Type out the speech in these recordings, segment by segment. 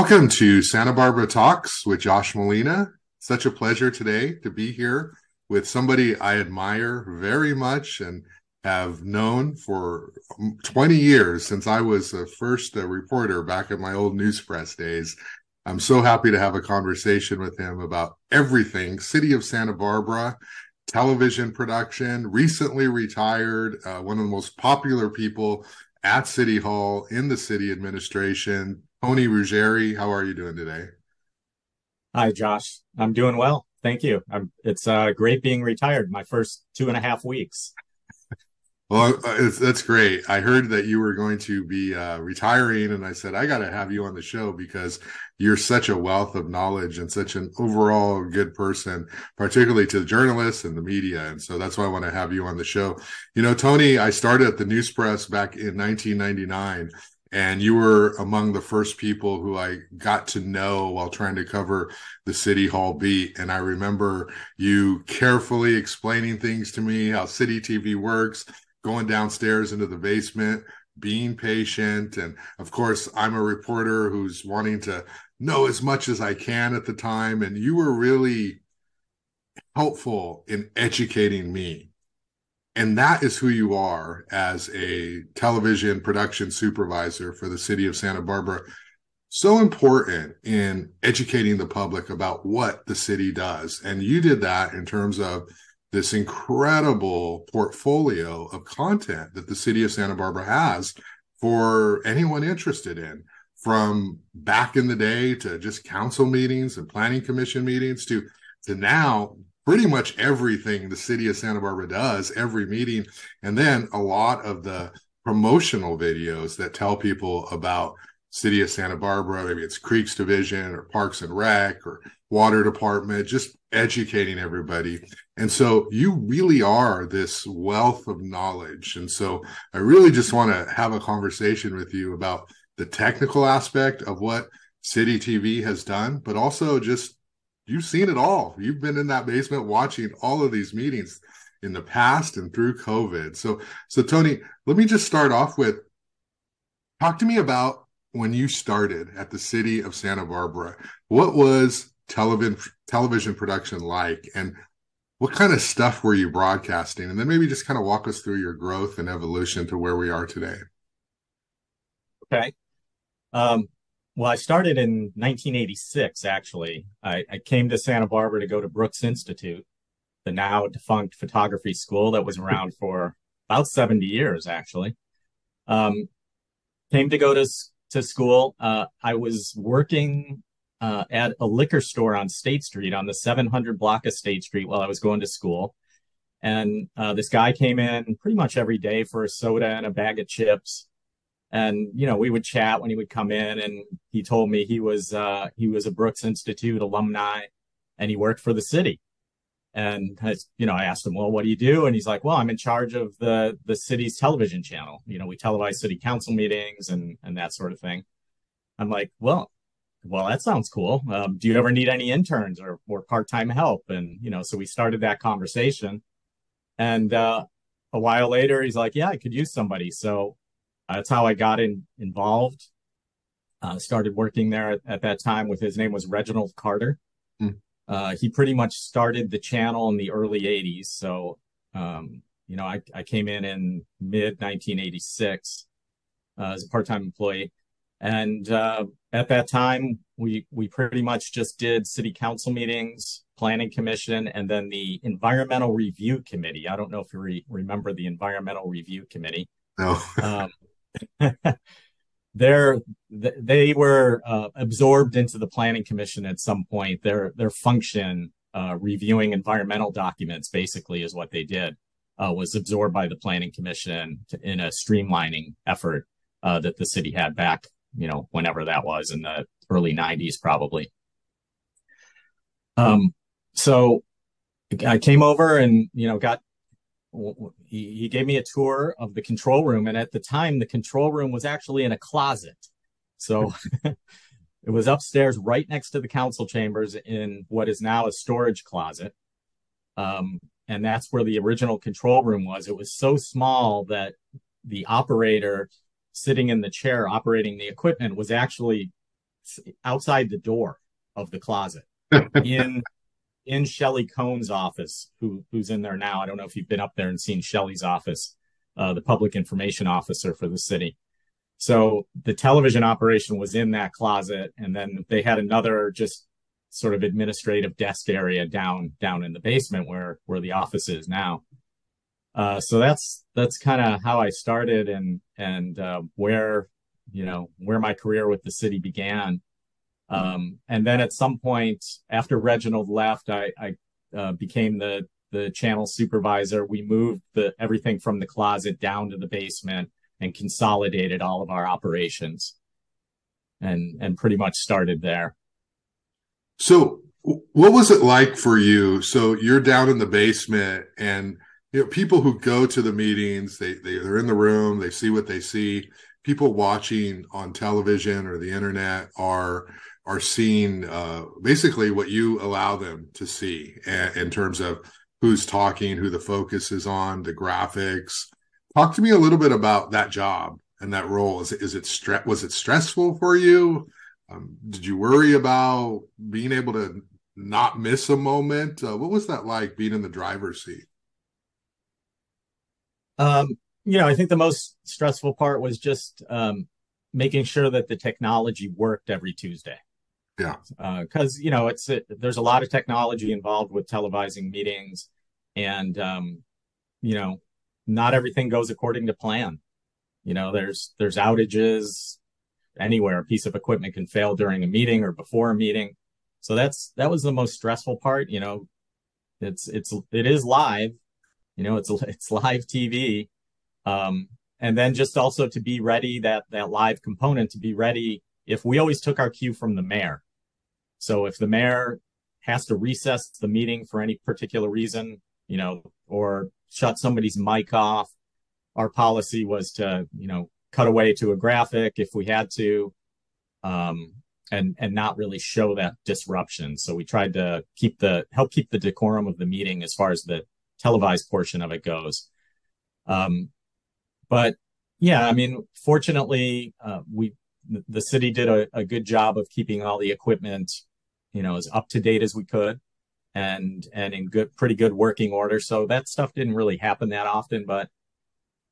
Welcome to Santa Barbara Talks with Josh Molina. Such a pleasure today to be here with somebody I admire very much and have known for 20 years since I was the first uh, reporter back at my old news press days. I'm so happy to have a conversation with him about everything City of Santa Barbara, television production, recently retired, uh, one of the most popular people at City Hall in the city administration. Tony Ruggieri, how are you doing today? Hi, Josh. I'm doing well. Thank you. I'm, it's uh, great being retired. My first two and a half weeks. Well, uh, that's great. I heard that you were going to be uh, retiring, and I said I got to have you on the show because you're such a wealth of knowledge and such an overall good person, particularly to the journalists and the media. And so that's why I want to have you on the show. You know, Tony, I started at the News Press back in 1999 and you were among the first people who I got to know while trying to cover the City Hall beat. And I remember you carefully explaining things to me, how City TV works, going downstairs into the basement, being patient. And of course, I'm a reporter who's wanting to know as much as I can at the time. And you were really helpful in educating me and that is who you are as a television production supervisor for the city of Santa Barbara. So important in educating the public about what the city does. And you did that in terms of this incredible portfolio of content that the city of Santa Barbara has for anyone interested in from back in the day to just council meetings and planning commission meetings to to now pretty much everything the city of Santa Barbara does, every meeting, and then a lot of the promotional videos that tell people about city of Santa Barbara, maybe it's Creeks Division or Parks and Rec or Water Department, just educating everybody. And so you really are this wealth of knowledge. And so I really just want to have a conversation with you about the technical aspect of what City TV has done, but also just you've seen it all. You've been in that basement watching all of these meetings in the past and through COVID. So, so Tony, let me just start off with talk to me about when you started at the city of Santa Barbara. What was television television production like, and what kind of stuff were you broadcasting? And then maybe just kind of walk us through your growth and evolution to where we are today. Okay. Um, well, I started in 1986, actually. I, I, came to Santa Barbara to go to Brooks Institute, the now defunct photography school that was around for about 70 years, actually. Um, came to go to, to school. Uh, I was working uh, at a liquor store on State Street on the 700 block of State Street while I was going to school. And uh, this guy came in pretty much every day for a soda and a bag of chips and you know we would chat when he would come in and he told me he was uh, he was a brooks institute alumni and he worked for the city. And I, you know i asked him well what do you do? And he's like well i'm in charge of the the city's television channel. You know we televise city council meetings and and that sort of thing. I'm like well well that sounds cool. Um, do you ever need any interns or, or part-time help? And you know so we started that conversation. And uh, a while later he's like yeah i could use somebody. So that's how I got in, involved. Uh, started working there at, at, that time with his name was Reginald Carter. Mm. Uh, he pretty much started the channel in the early 80s. So, um, you know, I, I, came in in mid 1986 uh, as a part time employee. And uh, at that time, we, we pretty much just did city council meetings, planning commission, and then the environmental review committee. I don't know if you re- remember the environmental review committee. No. um, they're they were uh, absorbed into the planning commission at some point. Their their function uh, reviewing environmental documents basically is what they did uh, was absorbed by the planning commission to, in a streamlining effort uh, that the city had back you know whenever that was in the early 90s probably. Um so i came over and you know got he, he gave me a tour of the control room. And at the time, the control room was actually in a closet. So it was upstairs right next to the council chambers in what is now a storage closet. Um, and that's where the original control room was. It was so small that the operator sitting in the chair operating the equipment was actually outside the door of the closet in in Shelly Cohn's office, who who's in there now. I don't know if you've been up there and seen Shelly's office, uh, the public information officer for the city. So the television operation was in that closet, and then they had another just sort of administrative desk area down down in the basement where where the office is now. Uh, so that's that's kind of how I started and and uh, where you know where my career with the city began. Um, and then at some point after Reginald left, I, I uh, became the the channel supervisor. We moved the everything from the closet down to the basement and consolidated all of our operations, and and pretty much started there. So, what was it like for you? So you're down in the basement, and you know people who go to the meetings, they, they they're in the room, they see what they see. People watching on television or the internet are are seeing uh, basically what you allow them to see in terms of who's talking, who the focus is on, the graphics. Talk to me a little bit about that job and that role. Is is it stre- was it stressful for you? Um, did you worry about being able to not miss a moment? Uh, what was that like being in the driver's seat? Um, you know, I think the most stressful part was just um, making sure that the technology worked every Tuesday. Yeah. Because uh, you know, it's it, there's a lot of technology involved with televising meetings, and um, you know, not everything goes according to plan. You know, there's there's outages, anywhere. A piece of equipment can fail during a meeting or before a meeting. So that's that was the most stressful part. You know, it's it's it is live. You know, it's it's live TV. Um, and then just also to be ready that that live component to be ready if we always took our cue from the mayor. So if the mayor has to recess the meeting for any particular reason, you know, or shut somebody's mic off, our policy was to, you know, cut away to a graphic if we had to, um, and and not really show that disruption. So we tried to keep the help keep the decorum of the meeting as far as the televised portion of it goes. Um, but yeah, I mean, fortunately, uh, we the city did a, a good job of keeping all the equipment, you know, as up to date as we could and and in good pretty good working order so that stuff didn't really happen that often but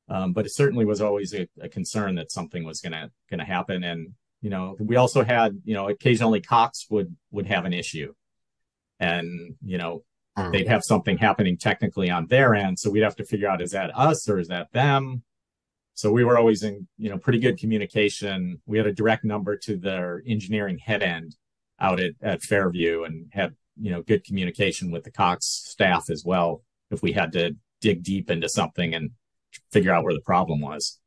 um, but it certainly was always a, a concern that something was gonna gonna happen. And you know, we also had you know occasionally Cox would would have an issue, and you know hmm. they'd have something happening technically on their end, so we'd have to figure out is that us or is that them. So we were always in you know pretty good communication. We had a direct number to their engineering head end out at, at Fairview and had you know good communication with the Cox staff as well if we had to dig deep into something and figure out where the problem was.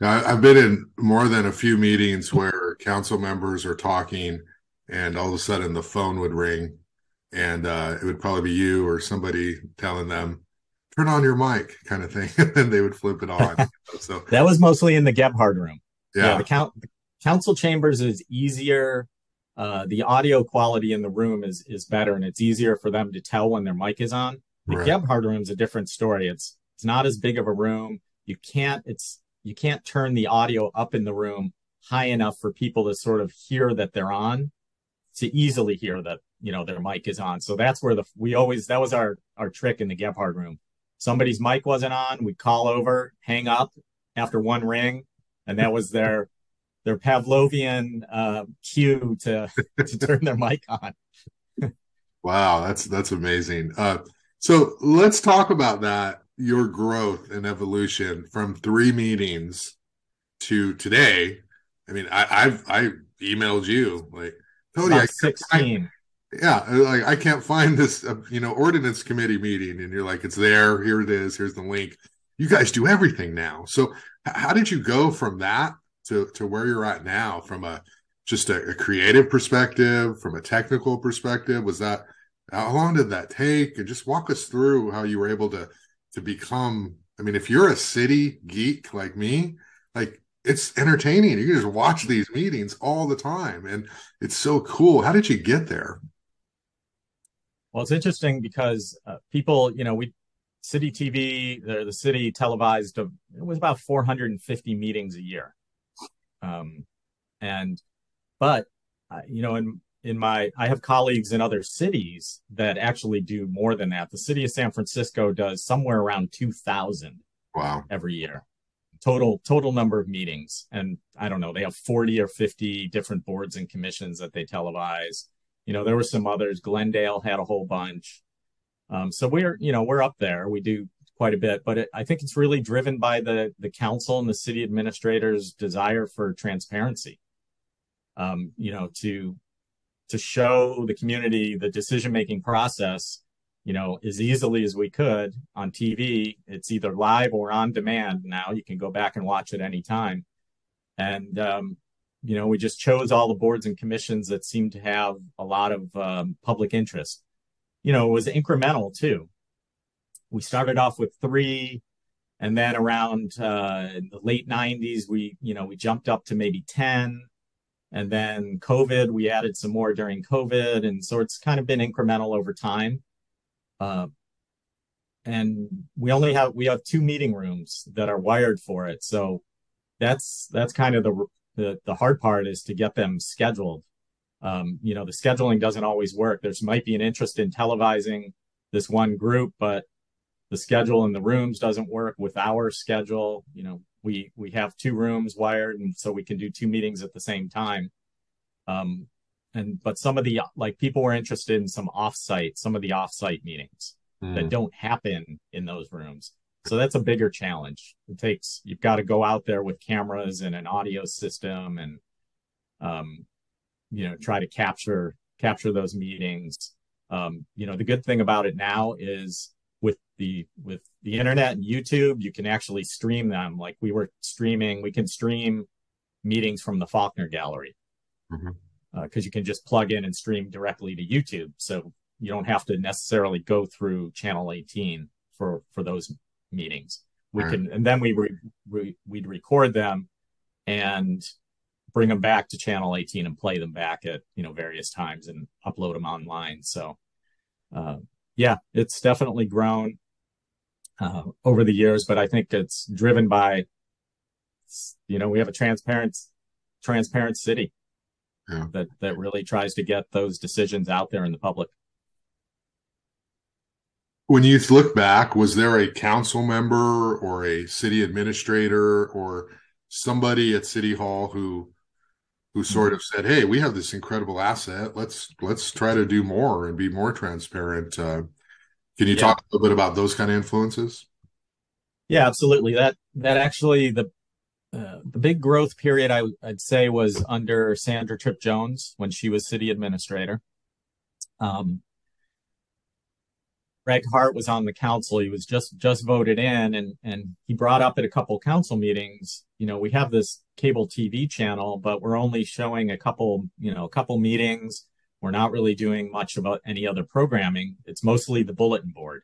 I've been in more than a few meetings where council members are talking, and all of a sudden the phone would ring, and uh, it would probably be you or somebody telling them, "Turn on your mic," kind of thing, and they would flip it on. so that was mostly in the Gebhard room. Yeah, yeah the, count, the council chambers is easier. Uh, the audio quality in the room is is better, and it's easier for them to tell when their mic is on. The right. Gebhard room is a different story. It's it's not as big of a room. You can't it's you can't turn the audio up in the room high enough for people to sort of hear that they're on to easily hear that you know their mic is on. So that's where the we always that was our our trick in the Gebhard room. Somebody's mic wasn't on, we'd call over, hang up after one ring, and that was their their Pavlovian uh, cue to to turn their mic on. wow, that's that's amazing. Uh, so let's talk about that your growth and evolution from three meetings to today. I mean, I, I've I emailed you like Tony, I sixteen. I, yeah, like I can't find this, uh, you know, ordinance committee meeting, and you're like, it's there. Here it is. Here's the link. You guys do everything now. So, how did you go from that to to where you're at now? From a just a, a creative perspective, from a technical perspective, was that how long did that take? And just walk us through how you were able to to become i mean if you're a city geek like me like it's entertaining you can just watch these meetings all the time and it's so cool how did you get there well it's interesting because uh, people you know we city tv the, the city televised it was about 450 meetings a year um, and but uh, you know, in in my I have colleagues in other cities that actually do more than that. The city of San Francisco does somewhere around 2000 wow every year. Total total number of meetings and I don't know, they have 40 or 50 different boards and commissions that they televise. You know, there were some others. Glendale had a whole bunch. Um, so we're, you know, we're up there. We do quite a bit, but it, I think it's really driven by the the council and the city administrators' desire for transparency. Um, you know, to to show the community the decision making process you know as easily as we could on tv it's either live or on demand now. You can go back and watch it anytime. And um, you know we just chose all the boards and commissions that seemed to have a lot of um, public interest. You know it was incremental too we started off with three and then around uh, the late 90s we you know we jumped up to maybe 10 and then COVID, we added some more during COVID. And so it's kind of been incremental over time. Uh, and we only have, we have two meeting rooms that are wired for it. So that's, that's kind of the, the, the hard part is to get them scheduled. Um, you know, the scheduling doesn't always work. There's might be an interest in televising this one group, but the schedule in the rooms doesn't work with our schedule. You know, we we have two rooms wired and so we can do two meetings at the same time um and but some of the like people were interested in some offsite some of the offsite meetings mm. that don't happen in those rooms so that's a bigger challenge it takes you've got to go out there with cameras and an audio system and um you know try to capture capture those meetings um you know the good thing about it now is the with the internet and YouTube, you can actually stream them. Like we were streaming, we can stream meetings from the Faulkner Gallery because mm-hmm. uh, you can just plug in and stream directly to YouTube. So you don't have to necessarily go through Channel 18 for for those meetings. We right. can, and then we re, re, we'd record them and bring them back to Channel 18 and play them back at you know various times and upload them online. So. Uh, yeah, it's definitely grown uh, over the years, but I think it's driven by, you know, we have a transparent, transparent city yeah. that that really tries to get those decisions out there in the public. When you look back, was there a council member or a city administrator or somebody at City Hall who who sort of said, "Hey, we have this incredible asset. Let's let's try to do more and be more transparent." Uh, can you yeah. talk a little bit about those kind of influences? Yeah, absolutely. That that actually the uh, the big growth period I, would say was under Sandra Tripp Jones when she was city administrator. Um, Gregg Hart was on the council. He was just just voted in, and and he brought up at a couple council meetings. You know, we have this cable TV channel, but we're only showing a couple, you know, a couple meetings. We're not really doing much about any other programming. It's mostly the bulletin board,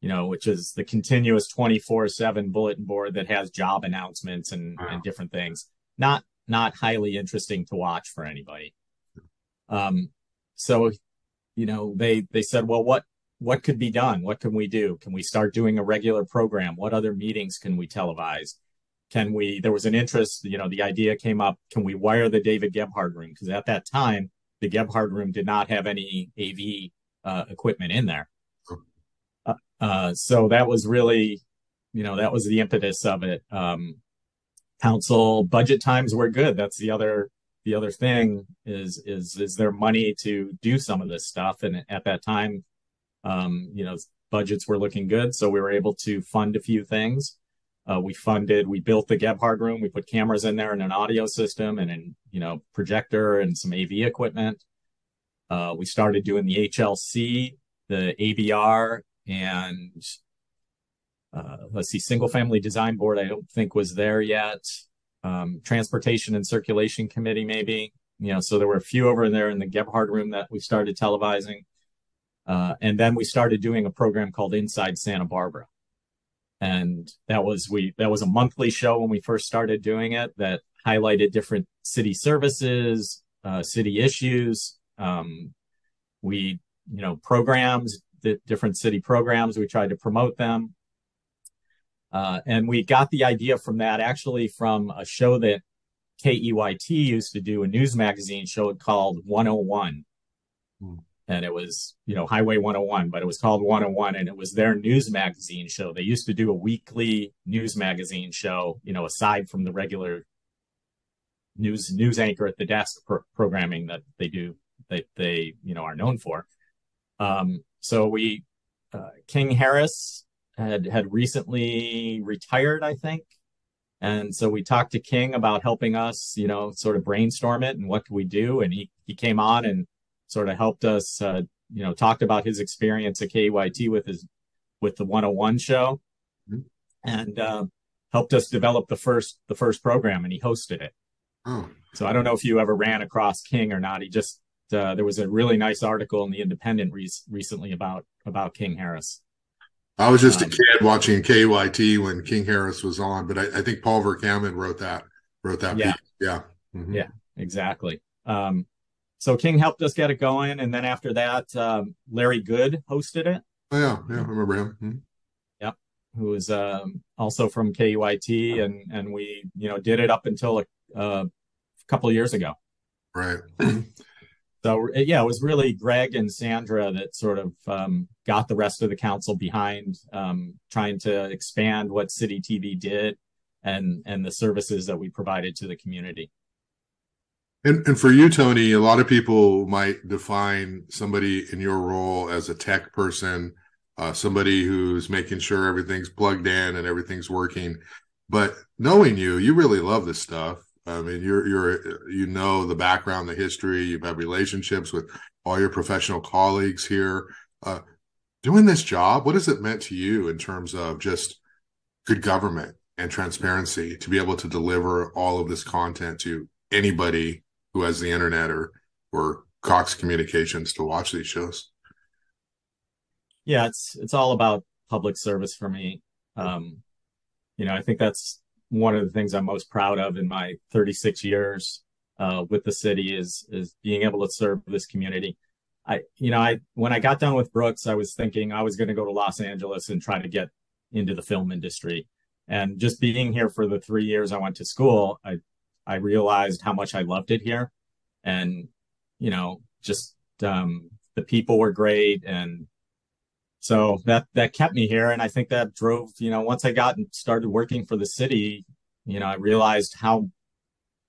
you know, which is the continuous twenty four seven bulletin board that has job announcements and, wow. and different things. Not not highly interesting to watch for anybody. Um, so, you know, they they said, well, what what could be done? What can we do? Can we start doing a regular program? What other meetings can we televise? Can we, there was an interest, you know, the idea came up, can we wire the David Gebhard room? Because at that time, the Gebhard room did not have any AV uh, equipment in there. Uh, uh, so that was really, you know, that was the impetus of it. Um, council budget times were good. That's the other the other thing is is is there money to do some of this stuff and at that time um, you know, budgets were looking good, so we were able to fund a few things. Uh, we funded, we built the Gebhard room. We put cameras in there and an audio system and an, you know, projector and some AV equipment. Uh, we started doing the HLC, the ABR, and uh, let's see, single family design board. I don't think was there yet. Um, transportation and circulation committee, maybe. You know, so there were a few over there in the Gebhard room that we started televising. Uh, and then we started doing a program called Inside Santa Barbara. And that was we that was a monthly show when we first started doing it that highlighted different city services, uh, city issues. Um, we, you know, programs, the different city programs. We tried to promote them. Uh, and we got the idea from that actually from a show that KEYT used to do a news magazine show called 101. Hmm. And it was, you know, Highway 101, but it was called 101 and it was their news magazine show. They used to do a weekly news magazine show, you know, aside from the regular news news anchor at the desk pro- programming that they do that they, you know, are known for. Um, so we uh, King Harris had had recently retired, I think, and so we talked to King about helping us, you know, sort of brainstorm it and what could we do. And he he came on and sort of helped us, uh, you know, talked about his experience at KEYT with his with the 101 show, mm-hmm. and uh, helped us develop the first the first program. And he hosted it. Oh. So I don't know if you ever ran across King or not. He just uh, there was a really nice article in the Independent re- recently about about King Harris. I was just um, a kid watching KEYT when King Harris was on, but I, I think Paul Verkammen wrote that wrote that yeah. piece. Yeah, mm-hmm. yeah, exactly. Um, so King helped us get it going, and then after that, um, Larry Good hosted it. Oh yeah, yeah, I remember him. Mm-hmm. Yep, who was um, also from KEYT, and and we you know did it up until a, a couple of years ago. Right. So yeah, it was really Gregg and Sandra that sort of um, got the rest of the council behind um, trying to expand what City TV did and and the services that we provided to the community. And, and for you, Tony, a lot of people might define somebody in your role as a tech person, uh, somebody who's making sure everything's plugged in and everything's working. But knowing you, you really love this stuff I mean, you're you're you know the background, the history. You've had relationships with all your professional colleagues here. Uh, doing this job, what has it meant to you in terms of just good government and transparency to be able to deliver all of this content to anybody who has the internet or or Cox Communications to watch these shows? Yeah, it's it's all about public service for me. Um, you know, I think that's one of the things I'm most proud of in my 36 years uh, with the city is is being able to serve this community. I, you know, I when I got done with Brooks, I was thinking I was going to go to Los Angeles and try to get into the film industry. And just being here for the three years I went to school, I I realized how much I loved it here, and you know, just um, the people were great, and so that that kept me here. And i think that drove you know once i got and started working for the city you know i realized how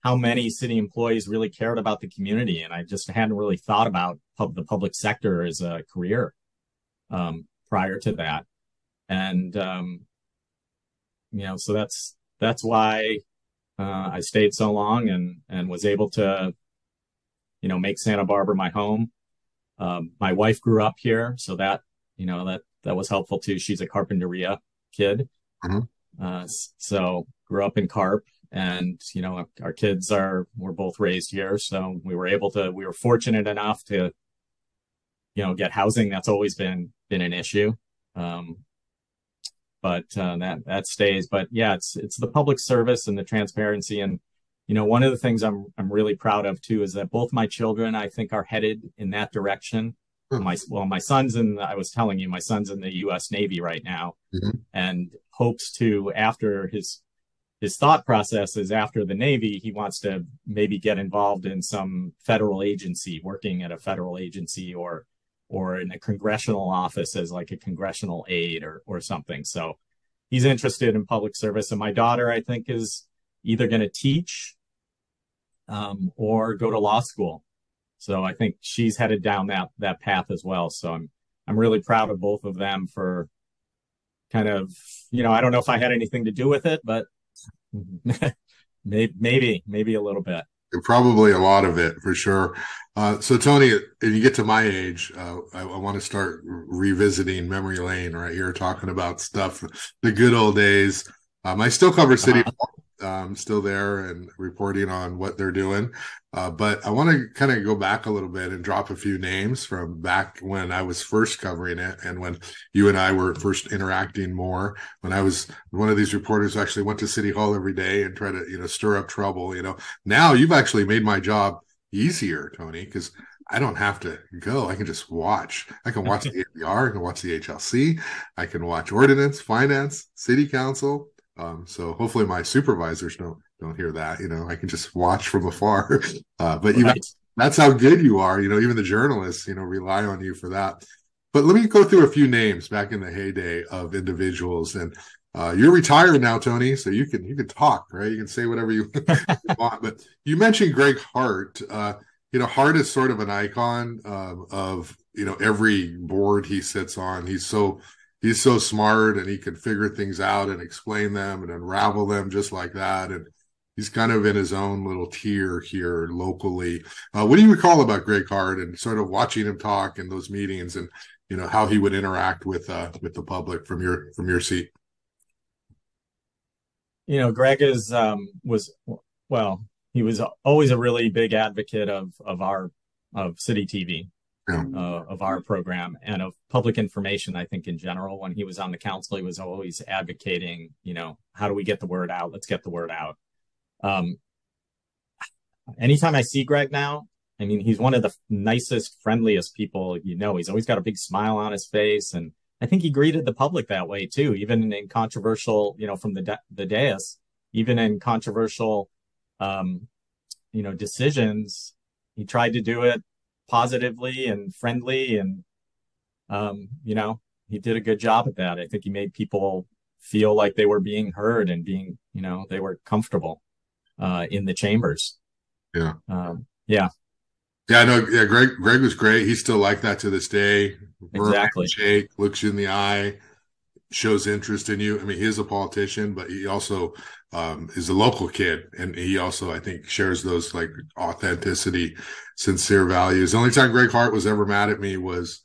how many city employees really cared about the community. And i just hadn't really thought about pub, the public sector as a career um, prior to that. And um, you know so that's that's why uh, i stayed so long and and was able to you know make santa barbara my home um, my wife grew up here so that you know that that was helpful too. She's a Carpinteria kid, mm-hmm. uh, so grew up in Carp, and you know our kids are were both raised here, so we were able to. We were fortunate enough to, you know, get housing. That's always been been an issue, um, but uh, that that stays. But yeah, it's it's the public service and the transparency and you know one of the things i'm i'm really proud of too is that both my children i think are headed in that direction my well my son's in i was telling you my son's in the us navy right now mm-hmm. and hopes to after his his thought process is after the navy he wants to maybe get involved in some federal agency working at a federal agency or or in a congressional office as like a congressional aide or or something so he's interested in public service and my daughter i think is either going to teach um, or go to law school so I think she's headed down that that path as well. So I'm I'm really proud of both of them for kind of you know I don't know if I had anything to do with it, but maybe maybe maybe a little bit. Probably a lot of it for sure. Uh, so Tony, if you get to my age, uh, I, I want to start revisiting memory lane right here, talking about stuff, the good old days. Um, I still cover City uh-huh um, still there and reporting on what they're doing. Uh, but I want to kind of go back a little bit and drop a few names from back when I was first covering it and when you and I were first interacting more. When I was one of these reporters actually went to City Hall every day and tried to, you know, stir up trouble. You know, now you've actually made my job easier, Tony, because I don't have to go. I can just watch. I can watch the ABR, I can watch the HLC, I can watch ordinance, finance, city council, um, so hopefully my supervisors don't don't hear that. You know, I can just watch from afar. Uh, but you, right. that's how good you are. You know, even the journalists, you know, rely on you for that. But let me go through a few names back in the heyday of individuals. And uh, you're retired now, Tony, so you can you can talk, right? You can say whatever you want. But you mentioned Gregg Hart. Uh, you know, Hart is sort of an icon uh, of you know every board he sits on. He's so he's so smart and he can figure things out and explain them and unravel them just like that. And he's kind of in his own little tier here locally. Uh, what do you recall about Gregg Hart and sort of watching him talk in those meetings and you know how he would interact with uh, with the public from your from your seat? You know, Gregg is um, was well, he was always a really big advocate of of our of city TV. Yeah. Uh, of our program and of public information, I think in general, when he was on the council, he was always advocating, you know, how do we get the word out? Let's get the word out. Um, anytime I see Gregg now, I mean, he's one of the nicest, friendliest people you know. He's always got a big smile on his face, and I think he greeted the public that way too, even in controversial, you know, from the the dais, even in controversial, um, you know, decisions. He tried to do it positively and friendly, and um, you know, he did a good job at that. I think he made people feel like they were being heard and being, you know, they were comfortable uh, in the chambers. Yeah. Um, yeah. Yeah, I know. Yeah, Gregg. Gregg was great. He's still like that to this day. Exactly. Shake looks you in the eye, shows interest in you. I mean, he is a politician, but he also um, is a local kid, and he also, I think, shares those like authenticity, sincere values. The only time Gregg Hart was ever mad at me was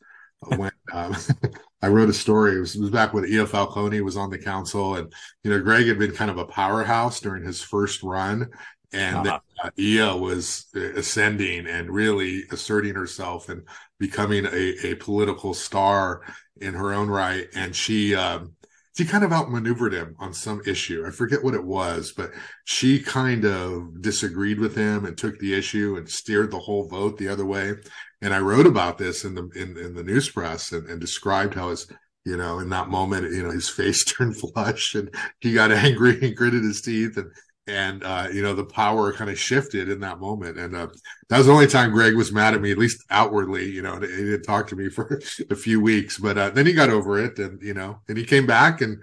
when um, I wrote a story. It was, it was back when Iya Falcone was on the council, and you know, Gregg had been kind of a powerhouse during his first run, and uh-huh. uh, Iya was ascending and really asserting herself and becoming a, a political star in her own right. And she um, she kind of outmaneuvered him on some issue. I forget what it was, but she kind of disagreed with him and took the issue and steered the whole vote the other way. And I wrote about this in the in, in the news press and, and described how his you know, in that moment, you know, his face turned flush and he got angry and gritted his teeth and and uh, you know the power kind of shifted in that moment. And uh, that was the only time greg was mad at me at least outwardly you know he didn't talk to me for a few weeks. But uh, then he got over it and you know and he came back and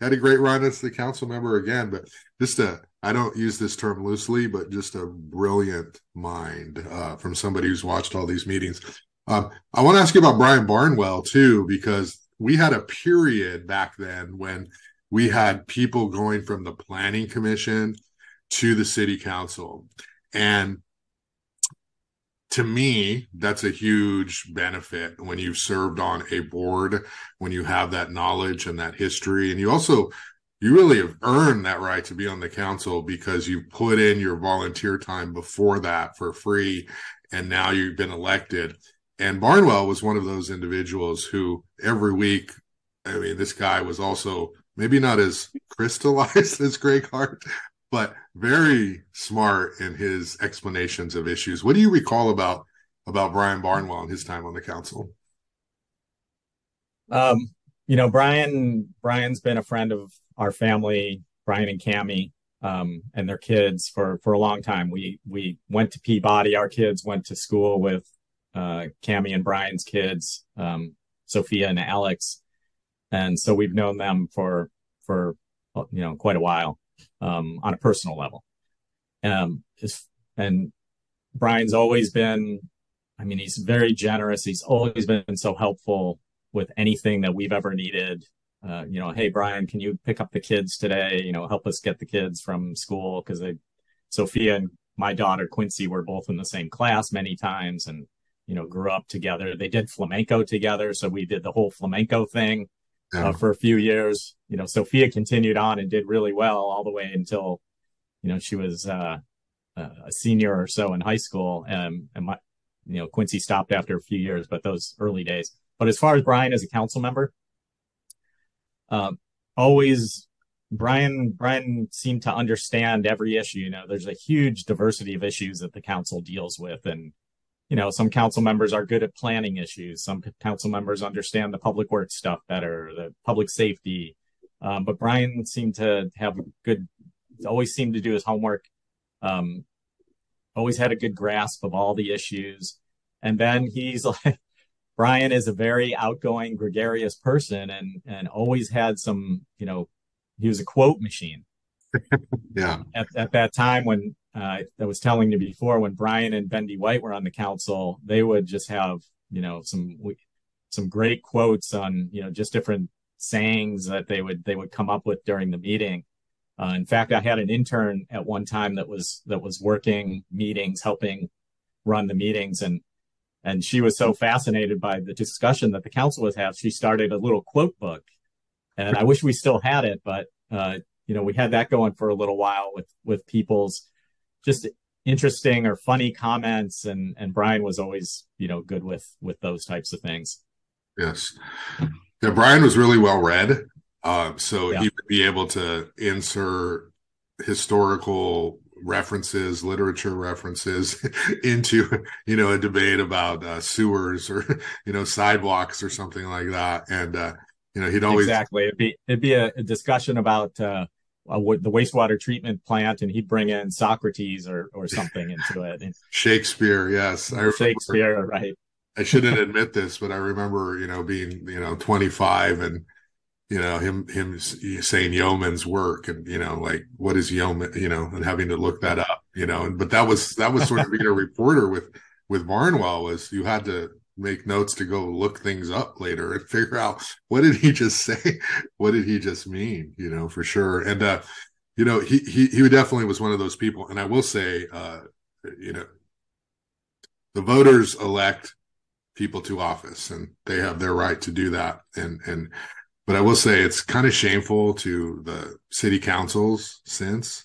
had a great run as the council member again. But just a i don't use this term loosely but just a brilliant mind uh, from somebody who's watched all these meetings. Um, i want to ask you about brian barnwell too because we had a period back then when we had people going from the planning commission to the city council. And to me, that's a huge benefit when you've served on a board, when you have that knowledge and that history. And you also, you really have earned that right to be on the council because you put in your volunteer time before that for free. And now you've been elected. And Barnwell was one of those individuals who every week, I mean, this guy was also maybe not as crystallized as Gregg Hart, but very smart in his explanations of issues. What do you recall about about Brian Barnwell and his time on the council? Um, you know, Brian Brian's been a friend of our family, Brian and Cami, um, and their kids for for a long time. We we went to Peabody. Our kids went to school with uh, Cami and Brian's kids, um, Sophia and Alex and so we've known them for for you know quite a while um, on a personal level. Um, and Brian's always been, I mean, he's very generous. He's always been so helpful with anything that we've ever needed. Uh, you know, hey Brian, can you pick up the kids today? You know, help us get the kids from school because they, Sophia and my daughter Quincy were both in the same class many times, and you know, grew up together. They did flamenco together, so we did the whole flamenco thing yeah. uh, for a few years. You know, Sophia continued on and did really well all the way until, you know, she was uh, a senior or so in high school. And, and my, you know, Quincy stopped after a few years, but those early days. But as far as Brian as a council member, um, always Brian Brian seemed to understand every issue. You know, there's a huge diversity of issues that the council deals with, and you know, some council members are good at planning issues. Some council members understand the public works stuff better, the public safety. Um, but Brian seemed to have good always seemed to do his homework. Um, always had a good grasp of all the issues. And then he's like, Brian is a very outgoing, gregarious person, and and always had some, you know, he was a quote machine. yeah. At, at that time when uh, I was telling you before, when Brian and Bendy White were on the council, they would just have, you know, some some great quotes on, you know, just different sayings that they would they would come up with during the meeting. Uh, in fact, I had an intern at one time that was that was working meetings, helping run the meetings, and and she was so fascinated by the discussion that the council was having, she started a little quote book. And I wish we still had it, but uh, you know, we had that going for a little while with with people's just interesting or funny comments, and and Brian was always you know good with with those types of things. Yes, yeah, Brian was really well read, uh, so yeah. he would be able to insert historical references, literature references into you know a debate about uh, sewers or you know sidewalks or something like that, and uh, you know he'd always exactly it'd be it'd be a, a discussion about uh, uh, the wastewater treatment plant, and he'd bring in Socrates or or something into it. And, Shakespeare, yes, I Shakespeare, right. I shouldn't admit this, but I remember, you know, being, you know, 25 and you know him him saying yeoman's work and you know like what is yeoman you know and having to look that up you know but that was that was sort of being a reporter with with barnwell was you had to make notes to go look things up later and figure out what did he just say? What did he just mean? You know for sure. And uh you know he he he definitely was one of those people. And i will say uh you know the voters elect people to office and they have their right to do that. And and but I will say it's kind of shameful to the city councils since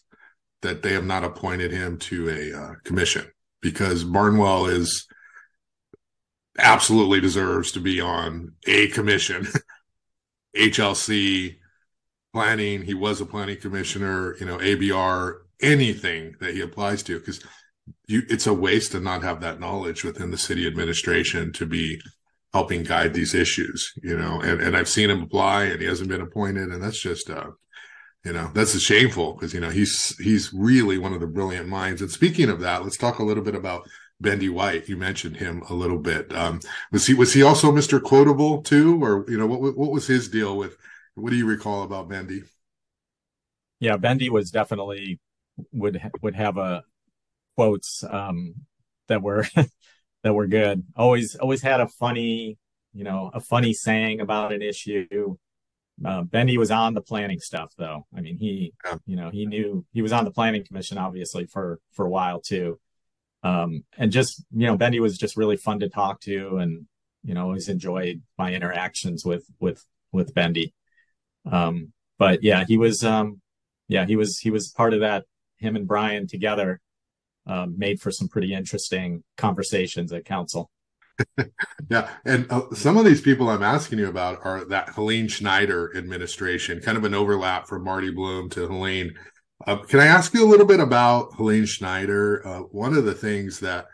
that they have not appointed him to a uh, commission because Barnwell is absolutely deserves to be on a commission. HLC planning, he was a planning commissioner, you know, ABR, anything that he applies to because you it's a waste to not have that knowledge within the city administration to be helping guide these issues, you know, and, and I've seen him apply and he hasn't been appointed. And that's just, uh, you know, that's a shameful because, you know, he's, he's really one of the brilliant minds. And speaking of that, let's talk a little bit about Bendy White. You mentioned him a little bit. Um, was he, was he also Mr. Quotable too? Or, you know, what, what was his deal with, what do you recall about Bendy? Yeah, Bendy was definitely would, would have a quotes, um, that were that were good. Always, always had a funny, you know, a funny saying about an issue. Uh, Bendy was on the planning stuff though. I mean, he, yeah. you know, he knew he was on the planning commission obviously for, for a while too. Um, and just, you know, Bendy was just really fun to talk to and, you know, always enjoyed my interactions with, with, with Bendy. Um, but yeah, he was, um, yeah, he was, he was part of that, him and Brian together um, made for some pretty interesting conversations at council. yeah, and uh, some of these people I'm asking you about are that Helene Schneider administration, kind of an overlap from Marty Blum to Helene. Uh, can I ask you a little bit about Helene Schneider? Uh, one of the things that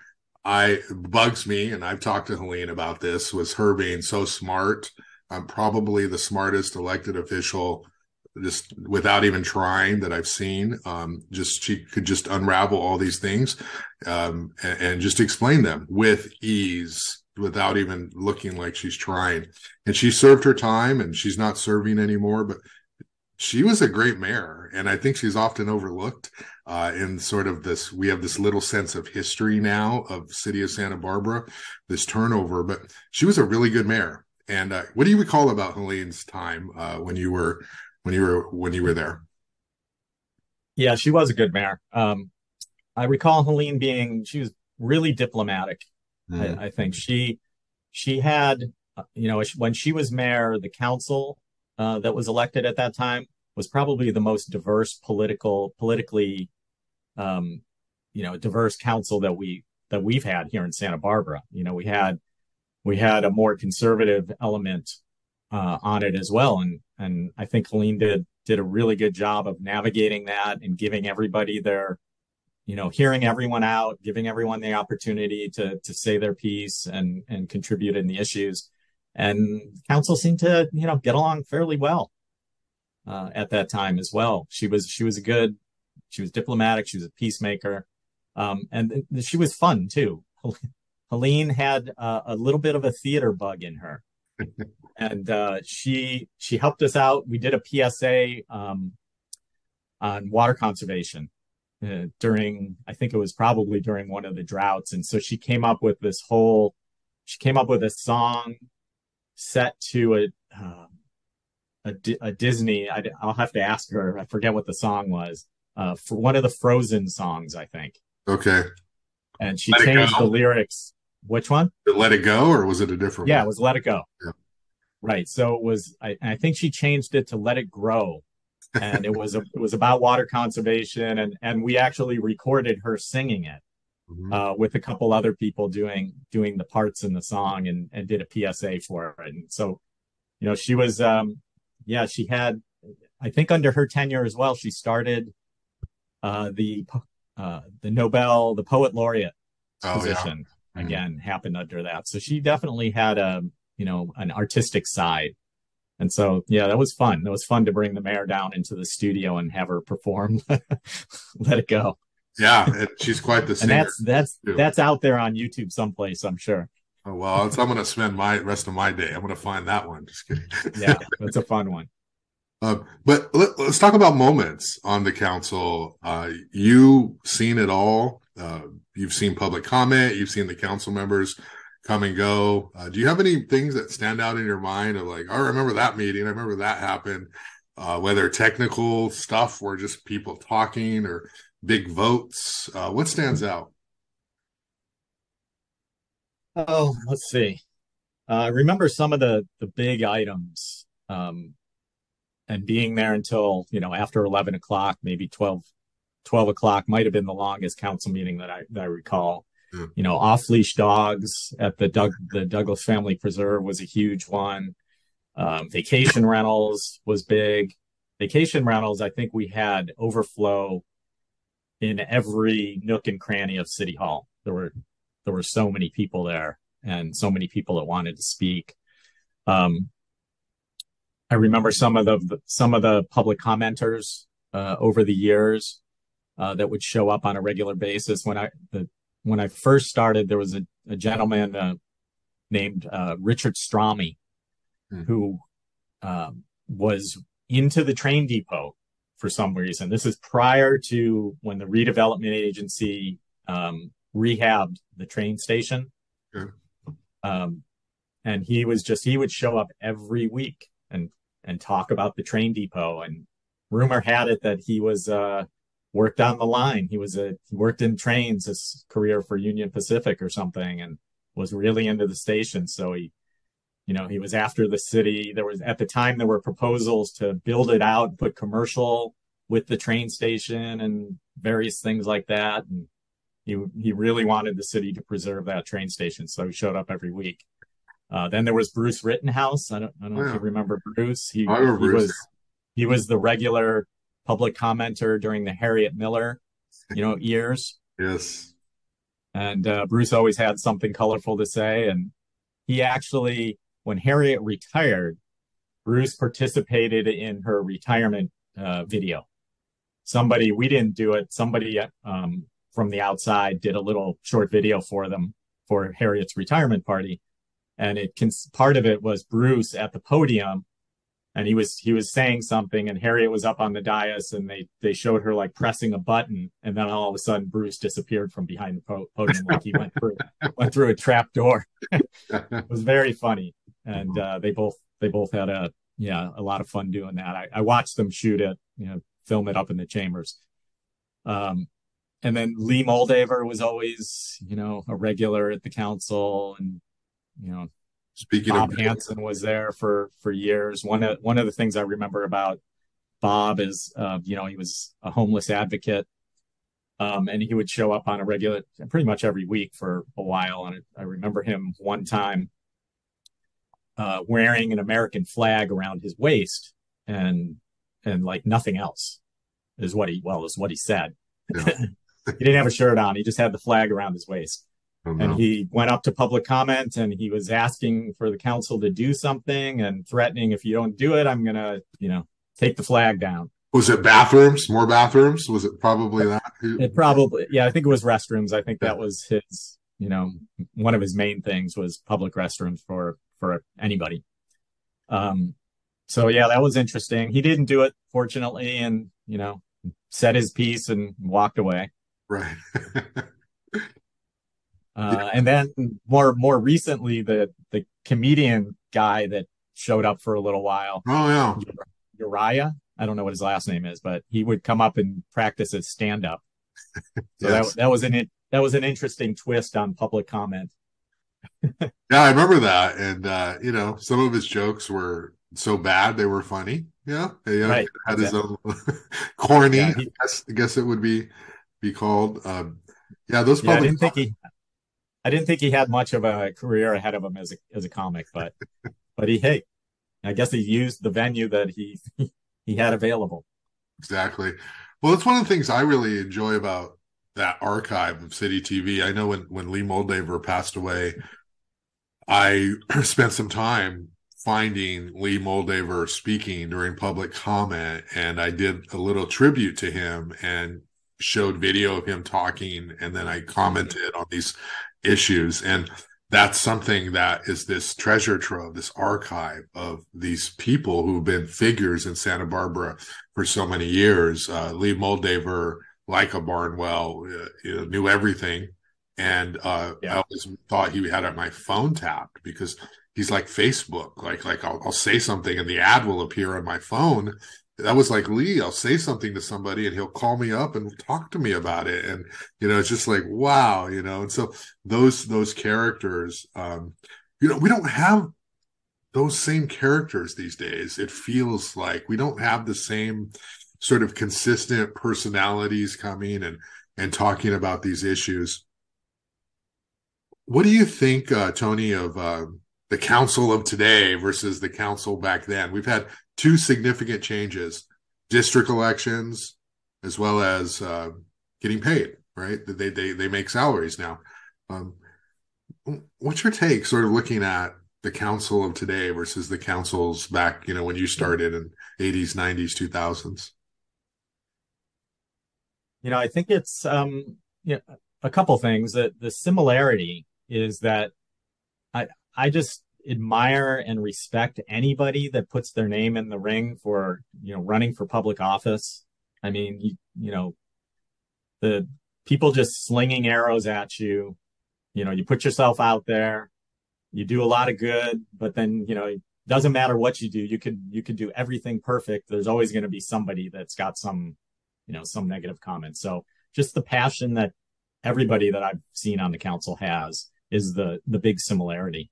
I bugs me, and I've talked to Helene about this, was her being so smart. I'm probably the smartest elected official just without even trying that I've seen. Um, just she could just unravel all these things um, and, and, just explain them with ease without even looking like she's trying. And she served her time and she's not serving anymore, but she was a great mayor. And I think she's often overlooked uh, in sort of this, we have this little sense of history now of city of Santa Barbara, this turnover, but she was a really good mayor. And uh, what do you recall about Helene's time uh, when you were when you were when you were there. Yeah, she was a good mayor. Um, I recall Helene being she was really diplomatic. Mm. I, mm-hmm. I, think she she had uh, you know when she was mayor, the council that was elected at that time was probably the most diverse political politically um, you know diverse council that we that we've had here in Santa Barbara. You know we had we had a more conservative element uh, on it as well. And and I think Helene did did a really good job of navigating that and giving everybody their, you know, hearing everyone out, giving everyone the opportunity to to say their piece and and contribute in the issues. And council seemed to you know get along fairly well uh, at that time as well. She was she was a good she was diplomatic. She was a peacemaker, um, and she was fun too. Helene had uh, a little bit of a theater bug in her, and uh, she she helped us out. We did a PSA um, on water conservation uh, during I think it was probably during one of the droughts, and so she came up with this whole. She came up with a song set to a uh, a, a, Disney. I, will have to ask her. I forget what the song was. Uh, for one of the Frozen songs, I think. Okay. And she Let changed the lyrics. Which one? Let It Go, or was it a different? Yeah, one? it was Let It Go. Yeah. Right. So it was. I, I think she changed it to Let It Grow, and it was a, it was about water conservation, and and we actually recorded her singing it. Mm-hmm. Uh, with a couple other people doing doing the parts in the song and and did a PSA for it. And so, you know, she was um yeah, she had, I think under her tenure as well, she started uh, the uh, the Nobel, the poet laureate oh, position. Yeah. Mm-hmm. Again, happened under that. So she definitely had a, you know, an artistic side. And so, yeah, that was fun. That was fun to bring the mayor down into the studio and have her perform "Let It Go." Yeah, it, she's quite the singer. and that's that's too. that's out there on YouTube someplace, I'm sure. Oh, well, I'm going to spend my rest of my day. I'm going to find that one. Just kidding. yeah, that's a fun one. Uh, but let, us talk about moments on the council. Uh, you seen it all. Uh, you've seen public comment. You've seen the council members come and go. Uh, do you have any things that stand out in your mind of like, oh, I remember that meeting. I remember that happened. Uh, whether technical stuff or just people talking or big votes. Uh, what stands out? Oh, let's see. I remember some of the the big items. Um, and being there until you know after 11 o'clock maybe 12 12 o'clock might have been the longest council meeting that i that i recall mm. you know off leash dogs at the Doug, the douglas family preserve was a huge one um, vacation rentals was big vacation rentals i think we had overflow in every nook and cranny of city hall there were there were so many people there and so many people that wanted to speak um, I remember some of the some of the public commenters uh, over the years uh, that would show up on a regular basis. When I the, when I first started, there was a, a gentleman uh, named uh, Richard Strami hmm. who um, was into the train depot for some reason. This is prior to when the redevelopment agency um, rehabbed the train station. Um, and he was just he would show up every week and and talk about the train depot. And rumor had it that he was uh, worked on the line. He was a he worked in trains his career for Union Pacific or something, and was really into the station. So he, you know, he was after the city. There was at the time there were proposals to build it out, put commercial with the train station and various things like that. And he he really wanted the city to preserve that train station, so he showed up every week. Uh, then there was Bruce Rittenhouse. I don't, I don't know if you remember Bruce. He, he Bruce. was he was the regular public commenter during the Harriet Miller, you know, years. yes. And uh, Bruce always had something colorful to say. And he actually, when Harriet retired, Bruce participated in her retirement uh, video. Somebody, we didn't do it. Somebody um, from the outside did a little short video for them for Harriet's retirement party and it can part of it was Bruce at the podium and he was he was saying something and Harriet was up on the dais and they they showed her like pressing a button and then all of a sudden Bruce disappeared from behind the podium like he went through went through a trap door. it was very funny and uh, they both they both had a yeah a lot of fun doing that. I, I watched them shoot it you know film it up in the chambers. Um, and then Lee Moldaver was always you know a regular at the council and you know, speaking Bob of Hansen was there for for years. One of one of the things I remember about Bob is, uh, you know, he was a homeless advocate, um, and he would show up on a regular, pretty much every week for a while. And I remember him one time uh, wearing an American flag around his waist, and and like nothing else is what he well is what he said. Yeah. he didn't have a shirt on; he just had the flag around his waist. Oh, no. And he went up to public comment and he was asking for the council to do something and threatening, if you don't do it, I'm going to, you know, take the flag down. Was it bathrooms? More bathrooms? Was it probably that? It probably, yeah. I think it was restrooms. I think that was his, you know, one of his main things was public restrooms for for anybody. Um, so yeah, that was interesting. He didn't do it, fortunately, and you know, said his piece and walked away. Right. uh, and then more more recently, the the comedian guy that showed up for a little while. Oh yeah, Uriah. I don't know what his last name is, but he would come up and practice his stand up. So yes. that that was an that was an interesting twist on public comment. yeah, I remember that, and uh, you know, some of his jokes were so bad they were funny. Yeah, he right. had his own corny. Yeah, he, I, guess, I, guess, it would be be called. Um, yeah, those. Yeah, I didn't think he. I didn't think he had much of a career ahead of him as a as a comic, but but he hey, I guess he used the venue that he he had available. Exactly. Well, that's one of the things I really enjoy about that archive of City TV. I know when when Lee Moldaver passed away, I spent some time finding Lee Moldaver speaking during public comment, and I did a little tribute to him and showed video of him talking, and then I commented on these issues. And that's something that is this treasure trove, this archive of these people who've been figures in Santa Barbara for so many years. Uh, Lee Moldaver, like a Barnwell, uh, knew everything. And uh, yeah. I always thought he had my phone tapped because he's like Facebook. Like like I'll, I'll say something and the ad will appear on my phone. That was like Lee. I'll say something to somebody and he'll call me up and talk to me about it. And you know, it's just like wow, you know. And so those those characters, um, you know, we don't have those same characters these days. It feels like we don't have the same sort of consistent personalities coming and and talking about these issues. What do you think, uh, Tony, of uh, the council of today versus the council back then. We've had two significant changes: district elections, as well as uh, getting paid. Right? They they they make salaries now. Um, what's your take, sort of looking at the council of today versus the councils back, you know, when you started in 80s, 90s, 2000s? You know, I think it's um, you know, a couple things. That the similarity is that I I just admire and respect anybody that puts their name in the ring for, you know, running for public office. I mean, you, you know, the people just slinging arrows at you, you know, you put yourself out there, you do a lot of good, but then, you know, it doesn't matter what you do. You could, you could do everything perfect. There's always going to be somebody that's got some, you know, some negative comments. So just the passion that everybody that I've seen on the council has is the, the big similarity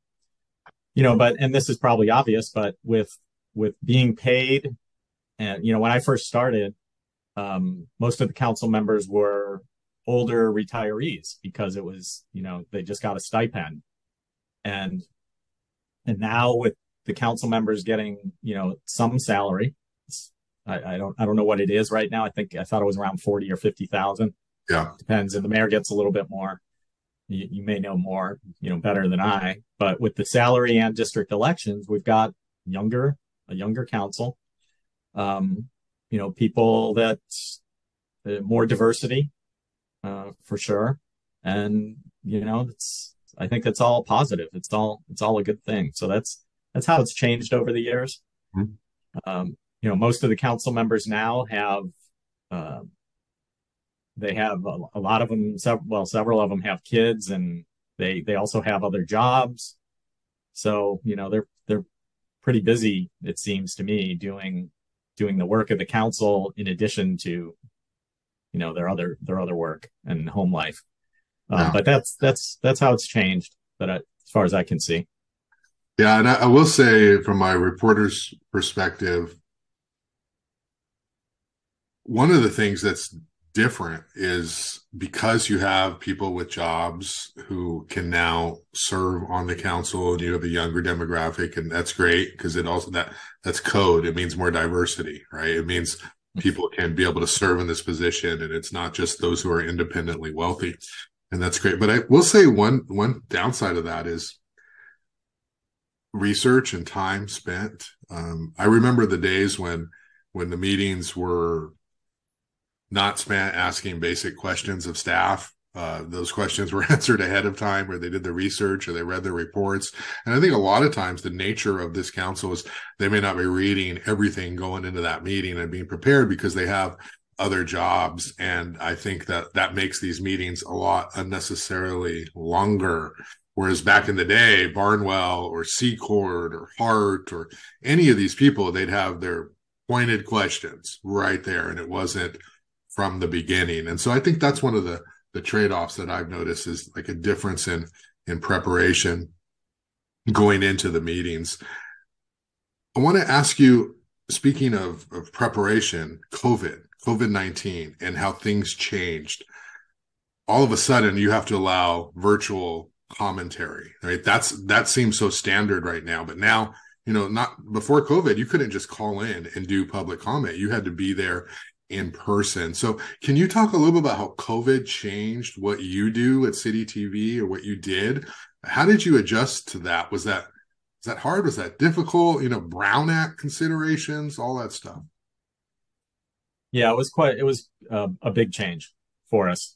you know, but, and this is probably obvious, but with, with being paid and, you know, when I first started, um, most of the council members were older retirees because it was, you know, they just got a stipend. And, and now with the council members getting, you know, some salary, I, I, don't, I don't know what it is right now. I think I thought it was around 40 or 50,000. Yeah. Depends. And the mayor gets a little bit more you, you may know more, you know, better than I, but with the salary and district elections, we've got younger, a younger council, um, you know, people that uh, more diversity, uh, for sure. And, you know, it's, I think that's all positive. It's all, it's all a good thing. So that's, that's how it's changed over the years. Mm-hmm. Um, you know, most of the council members now have, uh, they have a, a lot of them, sev- well, several of them have kids and they, they also have other jobs. So, you know, they're, they're pretty busy, it seems to me, doing, doing the work of the council in addition to, you know, their other, their other work and home life. Um, But that's, that's, that's how it's changed, but I, as far as I can see. Yeah. And I, I will say from my reporter's perspective, one of the things that's different is because you have people with jobs who can now serve on the council and you have a younger demographic and that's great because it also that that's code. It means more diversity right? It means people can be able to serve in this position and it's not just those who are independently wealthy. And that's great. But i will say one one downside of that is research and time spent. Um, i remember the days when when the meetings were not span asking basic questions of staff. Uh, those questions were answered ahead of time where they did the research or they read the reports. And I think a lot of times the nature of this council is they may not be reading everything going into that meeting and being prepared because they have other jobs. And I think that that makes these meetings a lot unnecessarily longer. Whereas back in the day, Barnwell or Secord or Hart or any of these people, they'd have their pointed questions right there. And it wasn't from the beginning. And so I think that's one of the the trade-offs that I've noticed is like a difference in in preparation going into the meetings. I want to ask you, speaking of, of preparation, COVID, COVID 19, and how things changed. All of a sudden, you have to allow virtual commentary, right? That's that seems so standard right now. But now, you know, not before COVID, you couldn't just call in and do public comment. You had to be there in person. So, can you talk a little bit about how COVID changed what you do at City TV or what you did? How did you adjust to that? Was that was that hard? Was that difficult? You know, Brown Act considerations, all that stuff. Yeah, it was quite. It was uh, a big change for us.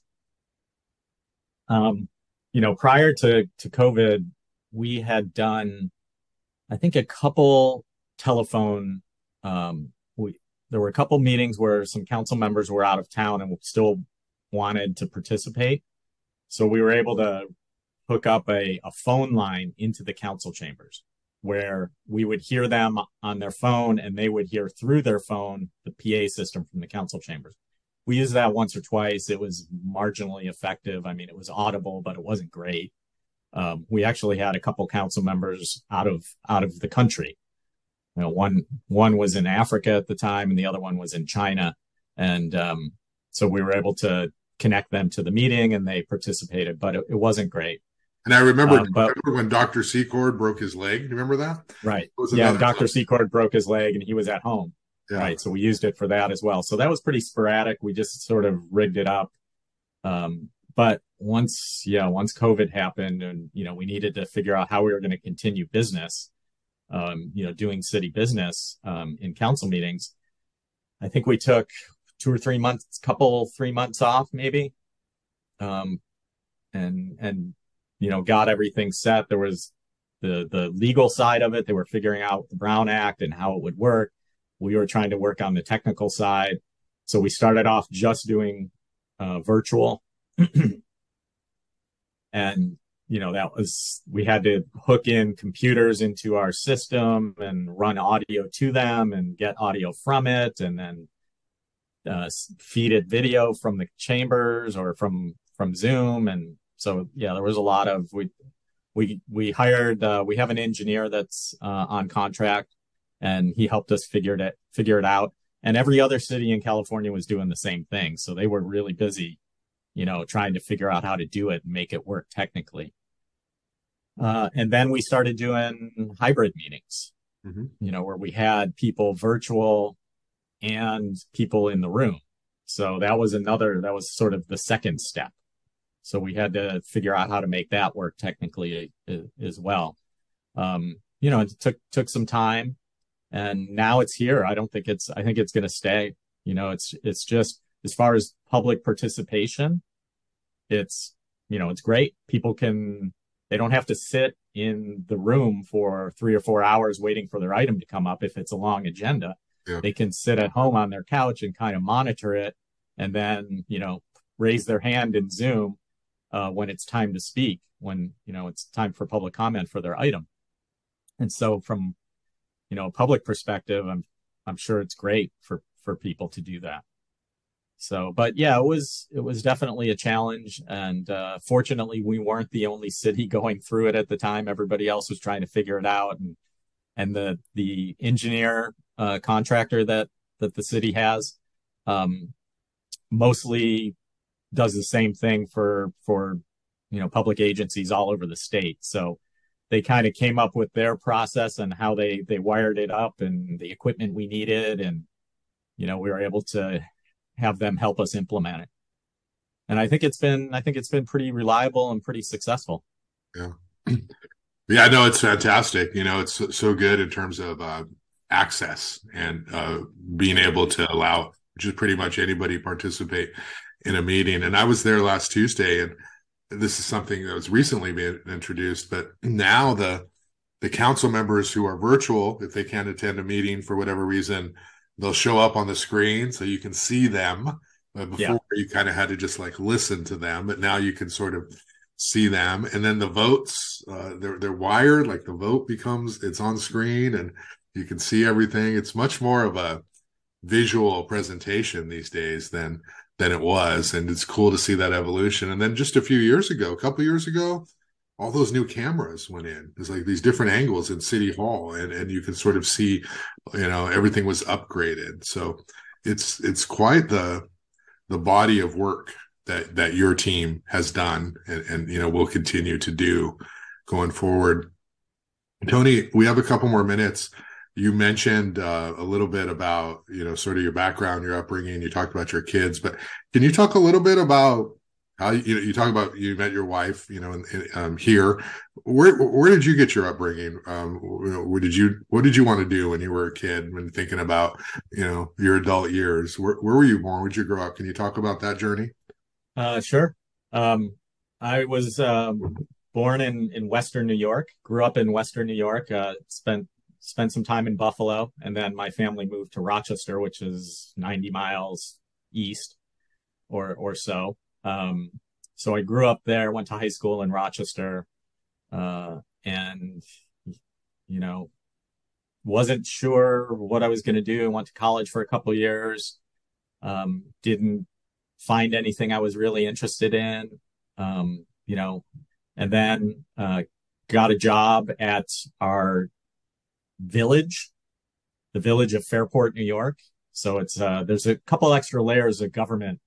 Um, you know, prior to to COVID, we had done, I think, a couple telephone um, there were a couple meetings where some council members were out of town and still wanted to participate. So we were able to hook up a, a phone line into the council chambers where we would hear them on their phone and they would hear through their phone the PA system from the council chambers. We used that once or twice. It was marginally effective. I mean, it was audible, but it wasn't great. Um, we actually had a couple council members out of out of the country you know, one one was in Africa at the time, and the other one was in China, and um, so we were able to connect them to the meeting, and they participated, but it, it wasn't great. And I remember, um, but, remember when Dr. Secord broke his leg. Do you remember that? Right. Yeah, Dr. Secord broke his leg, and he was at home. Yeah. Right. So we used it for that as well. So that was pretty sporadic. We just sort of rigged it up. Um, but once, yeah, once COVID happened, and you know, we needed to figure out how we were going to continue business um, you know, doing city business um, in council meetings. I think we took two or three months, couple three months off, maybe, um, and and you know, got everything set. There was the the legal side of it. They were figuring out the Brown Act and how it would work. We were trying to work on the technical side. So we started off just doing uh, virtual, and you know, that was, we had to hook in computers into our system and run audio to them and get audio from it and then uh, feed it video from the chambers or from, from Zoom. And so, yeah, there was a lot of, we, we, we hired, uh, we have an engineer that's uh, on contract and he helped us figure it, figure it out. And every other city in California was doing the same thing. So they were really busy you know, trying to figure out how to do it and make it work technically. Uh, and then we started doing hybrid meetings, mm-hmm. you know, where we had people virtual and people in the room. So that was another, that was sort of the second step. So we had to figure out how to make that work technically uh, as well. Um, you know, it took, took some time and now it's here. I don't think it's, I think it's going to stay. You know, it's, it's just as far as public participation, it's, you know, it's great. People can they don't have to sit in the room for three or four hours waiting for their item to come up if it's a long agenda. Yeah. They can sit at home on their couch and kind of monitor it and then, you know, raise their hand in Zoom uh, when it's time to speak, when, you know, it's time for public comment for their item. And so from, you know, a public perspective, I'm, I'm sure it's great for, for people to do that. So, but yeah, it was it was definitely a challenge, and uh, fortunately, we weren't the only city going through it at the time. Everybody else was trying to figure it out, and and the the engineer uh, contractor that that the city has um, mostly does the same thing for for you know public agencies all over the state. So they kind of came up with their process and how they they wired it up and the equipment we needed, and you know we were able to have them help us implement it. And I think it's been I think it's been pretty reliable and pretty successful. Yeah. Yeah, no, it's fantastic. You know, it's so, good in terms of uh, access and uh, being able to allow just pretty much anybody participate in a meeting. And I was there last Tuesday, and this is something that was recently being introduced, but now the the council members who are virtual, if they can't attend a meeting for whatever reason, they'll show up on the screen so you can see them. But before yeah. you kind of had to just like listen to them, but now you can sort of see them. And then the votes, uh, they're they're wired, like the vote becomes it's on screen and you can see everything. It's much more of a visual presentation these days than than it was, and it's cool to see that evolution. And then just a few years ago, a couple years ago, all those new cameras went in. There's like these different angles in City Hall, and and you can sort of see, you know, everything was upgraded. So it's it's quite the the body of work that that your team has done, and, and you know will continue to do going forward. Tony, we have a couple more minutes you mentioned uh, a little bit about you know sort of your background your upbringing you talked about your kids but can you talk a little bit about how you know you talk about you met your wife you know in, in, um, here. Where where did you get your upbringing? Um what did you what did you want to do when you were a kid when thinking about you know your adult years? Where, where were you born? Where did you grow up? Can you talk about that journey? Uh sure. Um i was um born in in western new york grew up in western new york uh spent spent some time in Buffalo, and then my family moved to Rochester, which is 90 miles east or or so. Um, so I grew up there, went to high school in Rochester, uh, and you know, wasn't sure what I was going to do. Went to college for a couple years. Um, didn't find anything I was really interested in. Um, you know, and then uh, got a job at our village, the village of Fairport, New York. So it's uh, there's a couple extra layers of government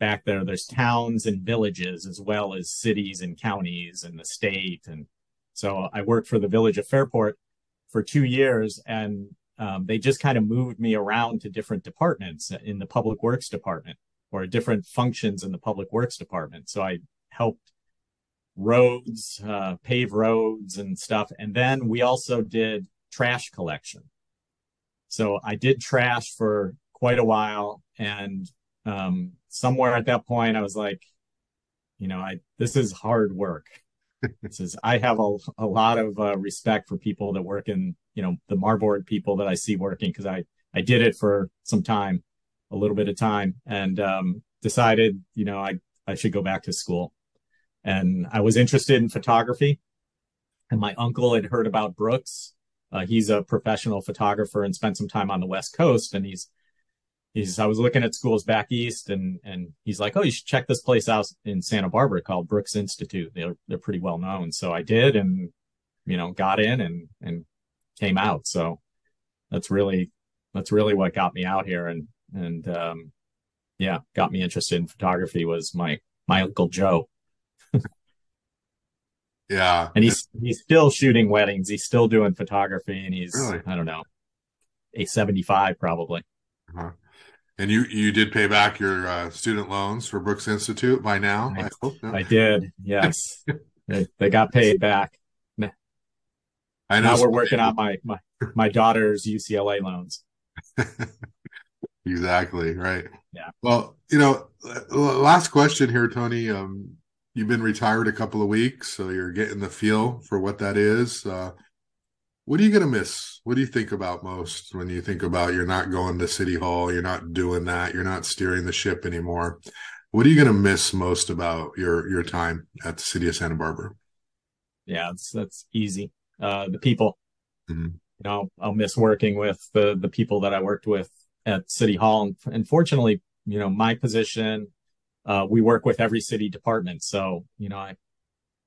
back there. There's towns and villages as well as cities and counties and the state. And so I worked for the village of Fairport for two years, and um, they just kind of moved me around to different departments in the public works department or different functions in the public works department. So I helped roads, uh, pave roads and stuff. And then we also did trash collection. So I did trash for quite a while. And um, somewhere at that point, I was like, you know, I this is hard work. this is I have a, a lot of uh, respect for people that work in, you know, the Marburg people that I see working because I I did it for some time, a little bit of time, and um, decided, you know, I I should go back to school. And I was interested in photography, and my uncle had heard about Brooks uh, he's a professional photographer and spent some time on the West Coast. And he's, he's, I was looking at schools back east and, and he's like, Oh, you should check this place out in Santa Barbara called Brooks Institute. They're, they're pretty well known. So I did and, you know, got in and, and came out. So that's really, that's really what got me out here. And, and, um, yeah, got me interested in photography was my, my uncle Joe. Yeah. And he's he's still shooting weddings. He's still doing photography and he's really? I don't know, a 75 probably. Uh-huh. And you you did pay back your uh, student loans for Brooks Institute by now, I, I hope. No? I did. Yes. they, they got paid back. I know. Now we're working on my, my my daughter's UCLA loans. exactly, right. Yeah. Well, you know, last question here, Tony. Um, you've been retired a couple of weeks, so you're getting the feel for what that is. Uh, what are you going to miss? What do you think about most when you think about you're not going to City Hall, you're not doing that, you're not steering the ship anymore? What are you going to miss most about your your time at the city of Santa Barbara? Yeah, that's that's easy. Uh, the people. Mm-hmm. You know, I'll miss working with the the people that I worked with at City Hall, and, and fortunately, you know, my position uh, we work with every city department. So, you know, I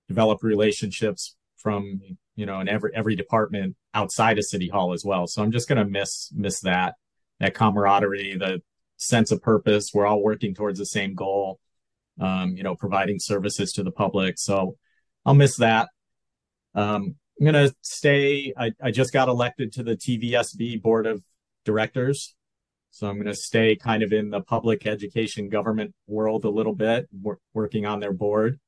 develop relationships from, you know, in every, every department outside of city hall as well. So I'm just going to miss, miss that, that camaraderie, the sense of purpose. We're all working towards the same goal, um, you know, providing services to the public. So I'll miss that. Um, I'm going to stay. I, I just got elected to the TVSB board of directors. So I'm going to stay kind of in the public education government world a little bit, wor- working on their board.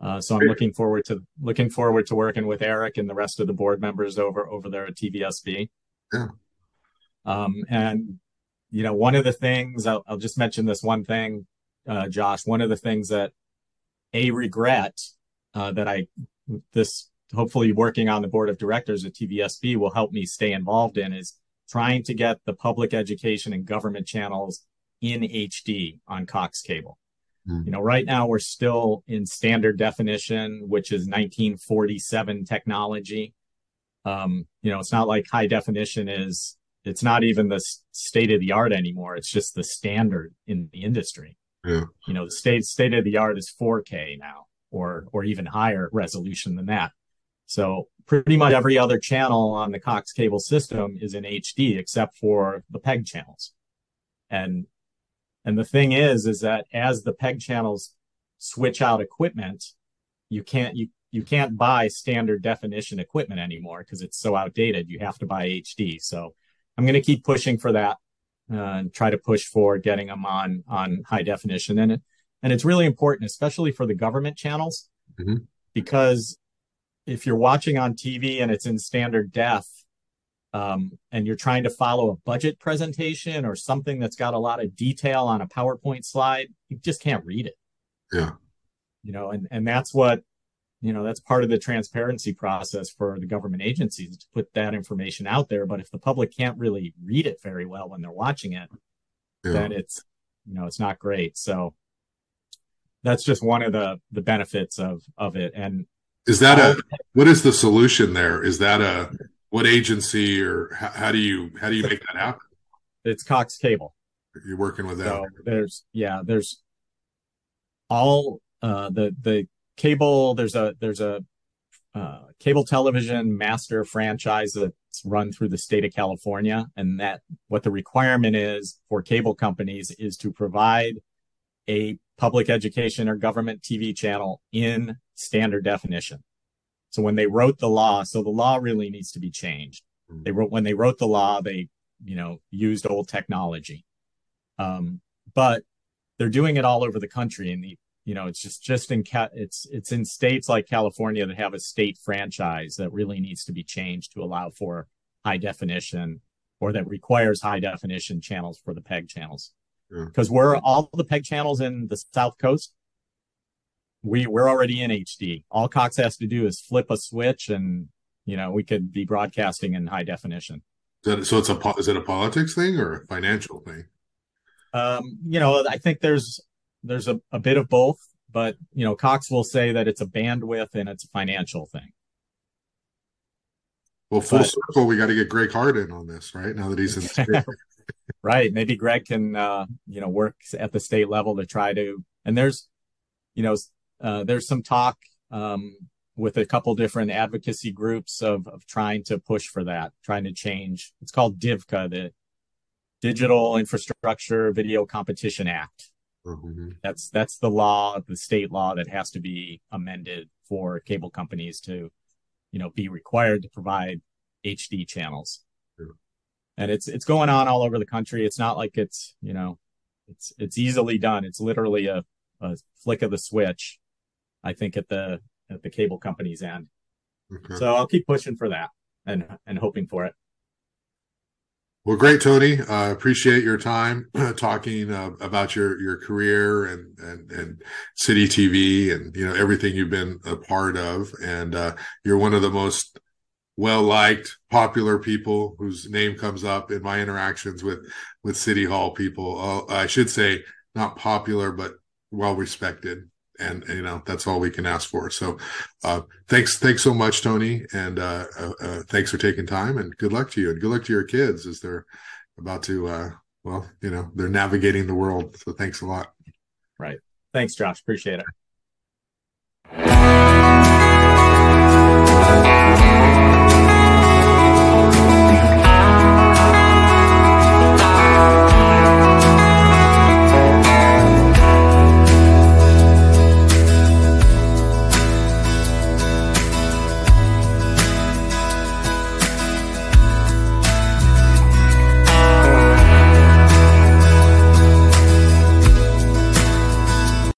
Uh, so I'm looking forward to looking forward to working with Eric and the rest of the board members over over there at TVSB. Yeah. Um, and you know, one of the things I'll, I'll just mention this one thing, uh, Josh. One of the things that a regret uh, that I this hopefully working on the board of directors at TVSB will help me stay involved in is trying to get the public education and government channels in HD on Cox Cable. Mm-hmm. You know, right now we're still in standard definition, which is 1947 technology. Um, you know, it's not like high definition is, it's not even the state of the art anymore. It's just the standard in the industry. Yeah. You know, the state state of the art is 4K now, or or even higher resolution than that. So pretty much every other channel on the Cox cable system is in HD except for the PEG channels. And and the thing is, is that as the PEG channels switch out equipment, you can't you you can't buy standard definition equipment anymore because it's so outdated. You have to buy HD. So I'm going to keep pushing for that uh, and try to push for getting them on on high definition. And it, and it's really important, especially for the government channels, mm-hmm. because if you're watching on TV and it's in standard def, um, and you're trying to follow a budget presentation or something that's got a lot of detail on a PowerPoint slide, you just can't read it. Yeah. You know, and, and that's what, you know, that's part of the transparency process for the government agencies to put that information out there. But if the public can't really read it very well when they're watching it, yeah. then it's, you know, it's not great. So that's just one of the, the benefits of, of it. And is that a, what is the solution there? Is that a, what agency or how, how, do you how do you make that happen? It's Cox Cable. You're working with them. So there's yeah, there's all uh, the the cable. There's a there's a uh, cable television master franchise that's run through the state of California, and that what the requirement is for cable companies is to provide a public education or government TV channel in standard definition. So when they wrote the law, so the law really needs to be changed. Mm-hmm. They wrote when they wrote the law, they you know used old technology, um, but they're doing it all over the country. And the you know it's just just in ca- it's it's in states like California that have a state franchise that really needs to be changed to allow for high definition or that requires high definition channels for the PEG channels. Because we're all the PEG channels in the South Coast we we're already in HD. All Cox has to do is flip a switch, and you know we could be broadcasting in high definition. So it's a is it a politics thing or a financial thing? Um, you know, I think there's there's a, a bit of both, but you know, Cox will say that it's a bandwidth and it's a financial thing. Well, full but, circle, we got to get Gregg Hart in on this, right? Now that he's in the right. Maybe Gregg can, uh, you know, work at the state level to try to, and there's, you know, there's some talk um, with a couple different advocacy groups of, of trying to push for that, trying to change. It's called DIVCA, the Digital Infrastructure Video Competition Act. Mm-hmm. That's that's the law, the state law that has to be amended for cable companies to, you know, be required to provide HD channels. And it's it's going on all over the country. It's not like it's you know, it's it's easily done. It's literally a, a flick of the switch I think at the at the cable company's end. Okay. So I'll keep pushing for that and and hoping for it. Well, great, Tony. I uh, appreciate your time talking uh, about your your career and, and and city TV and you know everything you've been a part of. And uh, you're one of the most well liked, popular people whose name comes up in my interactions with with City Hall people. Uh, I should say not popular, but well respected and, you know that's all we can ask for. So uh, thanks thanks so much tony and uh, uh, uh, thanks for taking time and good luck to you and good luck to your kids as they're about to uh, well you know they're navigating the world. So thanks a lot. Right. Thanks josh. Appreciate it